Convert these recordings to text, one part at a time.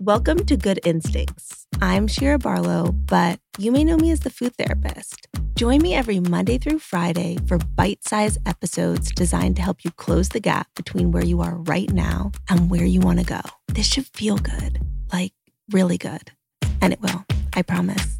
welcome to Good Instincts. I'm Shira Barlow, but you may know me as the food therapist. Join me every Monday through Friday for bite sized episodes designed to help you close the gap between where you are right now and where you want to go. This should feel good, like really good. And it will, I promise.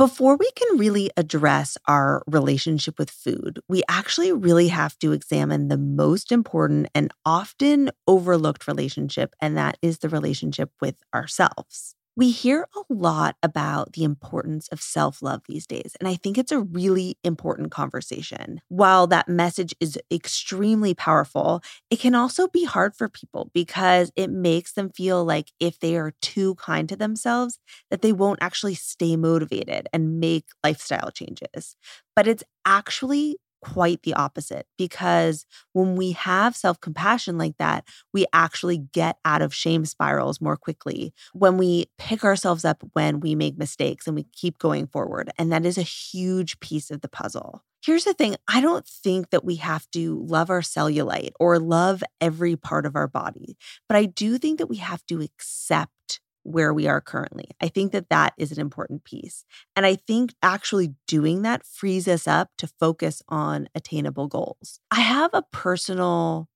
Before we can really address our relationship with food, we actually really have to examine the most important and often overlooked relationship, and that is the relationship with ourselves. We hear a lot about the importance of self love these days, and I think it's a really important conversation. While that message is extremely powerful, it can also be hard for people because it makes them feel like if they are too kind to themselves, that they won't actually stay motivated and make lifestyle changes. But it's actually quite the opposite because when we have self compassion like that, we actually get out of shame spirals more quickly. When we pick ourselves up when we make mistakes and we keep going forward. And that is a huge piece of the puzzle. Here's the thing I don't think that we have to love our cellulite or love every part of our body, but I do think that we have to accept where we are currently. I think that that is an important piece. And I think actually doing that frees us up to focus on attainable goals. I have a personal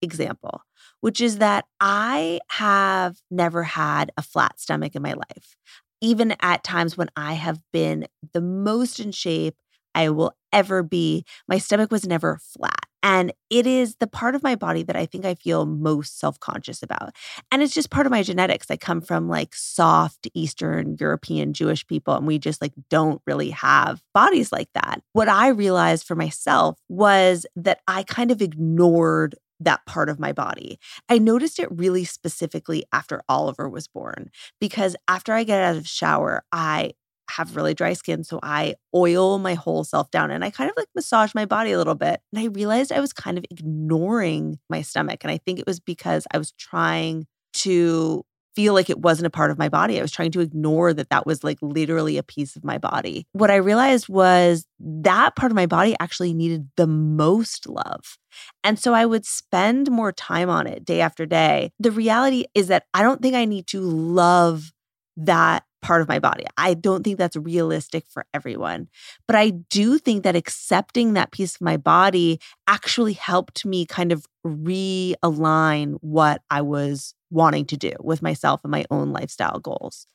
example, which is that I have never had a flat stomach in my life. Even at times when I have been the most in shape I will ever be, my stomach was never flat. And it is the part of my body that I think I feel most self conscious about. And it's just part of my genetics. I come from like soft Eastern European Jewish people, and we just like don't really have bodies like that. What I realized for myself was that I kind of ignored that part of my body. I noticed it really specifically after Oliver was born because after I get out of shower, I have really dry skin. So I oil my whole self down and I kind of like massage my body a little bit. And I realized I was kind of ignoring my stomach. And I think it was because I was trying to feel like it wasn't a part of my body. I was trying to ignore that that was like literally a piece of my body. What I realized was that part of my body actually needed the most love. And so I would spend more time on it day after day. The reality is that I don't think I need to love that part of my body. I don't think that's realistic for everyone. But I do think that accepting that piece of my body actually helped me kind of realign what I was wanting to do with myself and my own lifestyle goals.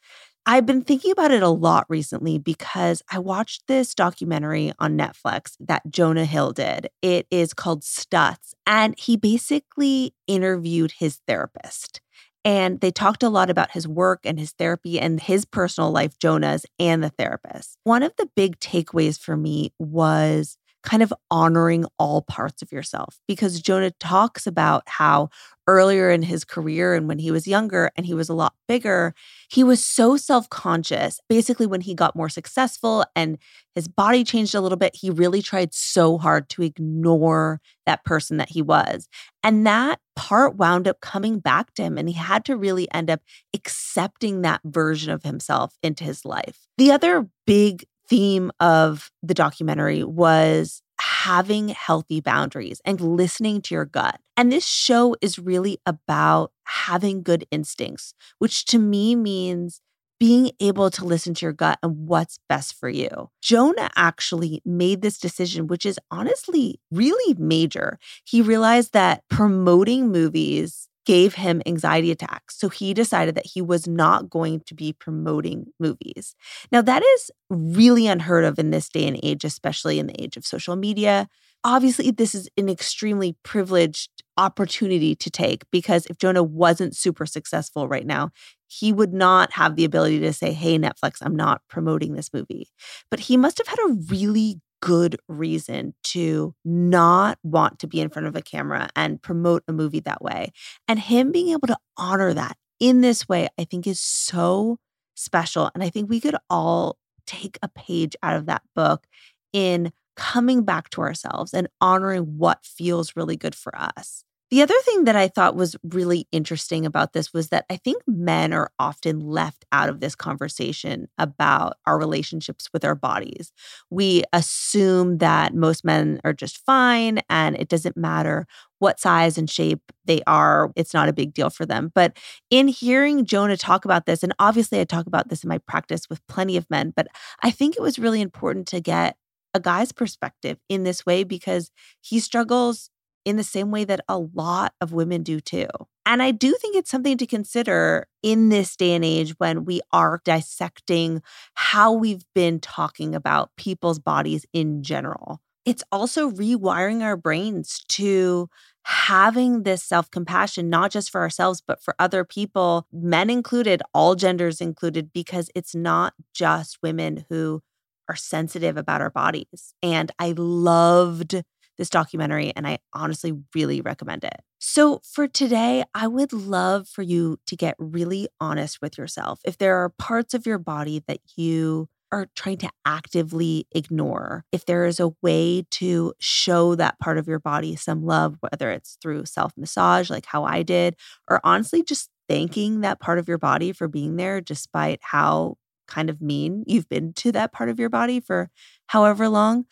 I've been thinking about it a lot recently because I watched this documentary on Netflix that Jonah Hill did. It is called Stutz, and he basically interviewed his therapist. And they talked a lot about his work and his therapy and his personal life, Jonah's and the therapist. One of the big takeaways for me was kind of honoring all parts of yourself because Jonah talks about how earlier in his career and when he was younger and he was a lot bigger, he was so self conscious. Basically, when he got more successful and his body changed a little bit, he really tried so hard to ignore that person that he was. And that part wound up coming back to him, and he had to really end up accepting that version of himself into his life. The other big theme of the documentary was having healthy boundaries and listening to your gut. And this show is really about having good instincts, which to me means being able to listen to your gut and what's best for you. Jonah actually made this decision, which is honestly really major. He realized that promoting movies gave him anxiety attacks. So he decided that he was not going to be promoting movies. Now, that is really unheard of in this day and age, especially in the age of social media. Obviously, this is an extremely privileged opportunity to take because if Jonah wasn't super successful right now, he would not have the ability to say, Hey, Netflix, I'm not promoting this movie. But he must have had a really good reason to not want to be in front of a camera and promote a movie that way. And him being able to honor that in this way, I think is so special. And I think we could all take a page out of that book in coming back to ourselves and honoring what feels really good for us. The other thing that I thought was really interesting about this was that I think men are often left out of this conversation about our relationships with our bodies. We assume that most men are just fine and it doesn't matter what size and shape they are, it's not a big deal for them. But in hearing Jonah talk about this, and obviously I talk about this in my practice with plenty of men, but I think it was really important to get a guy's perspective in this way because he struggles in the same way that a lot of women do too. And I do think it's something to consider in this day and age when we are dissecting how we've been talking about people's bodies in general. It's also rewiring our brains to having this self compassion, not just for ourselves, but for other people, men included, all genders included, because it's not just women who are sensitive about our bodies. And I loved this documentary, and I honestly really recommend it. So, for today, I would love for you to get really honest with yourself. If there are parts of your body that you are trying to actively ignore, if there is a way to show that part of your body some love, whether it's through self massage, like how I did, or honestly just thanking that part of your body for being there, despite how kind of mean you've been to that part of your body for however long,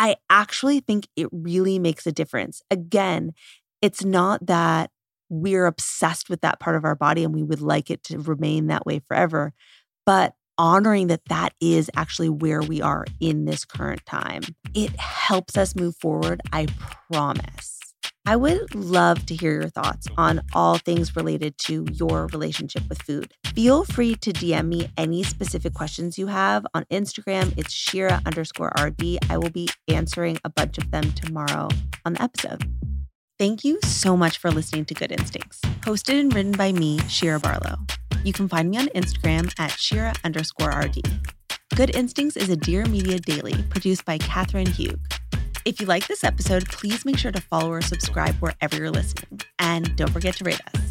I actually think it really makes a difference. Again, it's not that we're obsessed with that part of our body and we would like it to remain that way forever, but honoring that that is actually where we are in this current time. It helps us move forward, I promise. I would love to hear your thoughts on all things related to your relationship with food. Feel free to DM me any specific questions you have on Instagram. It's Shira underscore RD. I will be answering a bunch of them tomorrow on the episode. Thank you so much for listening to Good Instincts, hosted and written by me, Shira Barlow. You can find me on Instagram at Shira underscore RD. Good Instincts is a Dear Media daily produced by Katherine Hugh. If you like this episode, please make sure to follow or subscribe wherever you're listening. And don't forget to rate us.